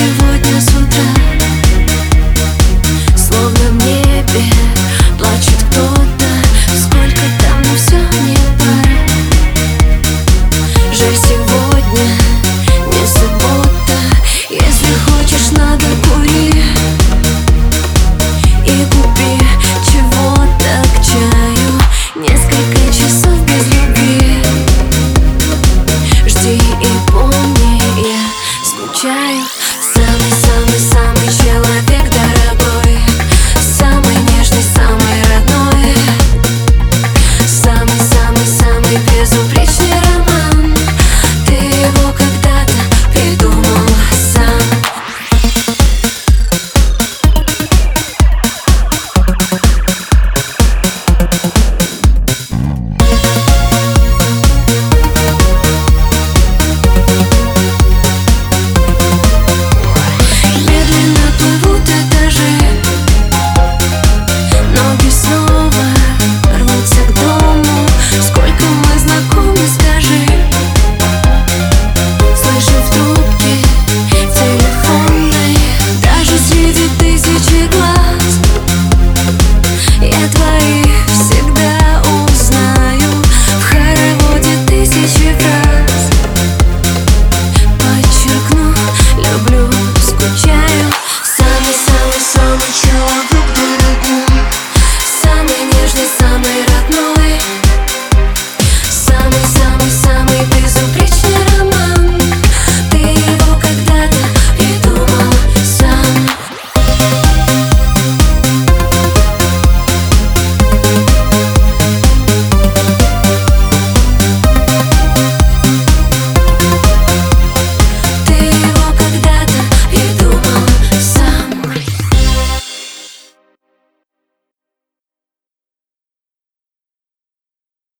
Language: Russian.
сегодня с утра. Словно в небе плачет кто-то. Сколько там, но все не пора. Жаль, сегодня не суббота. Если хочешь, надо кури. И купи чего-то к чаю. Несколько часов без любви. Жди и помни, я скучаю.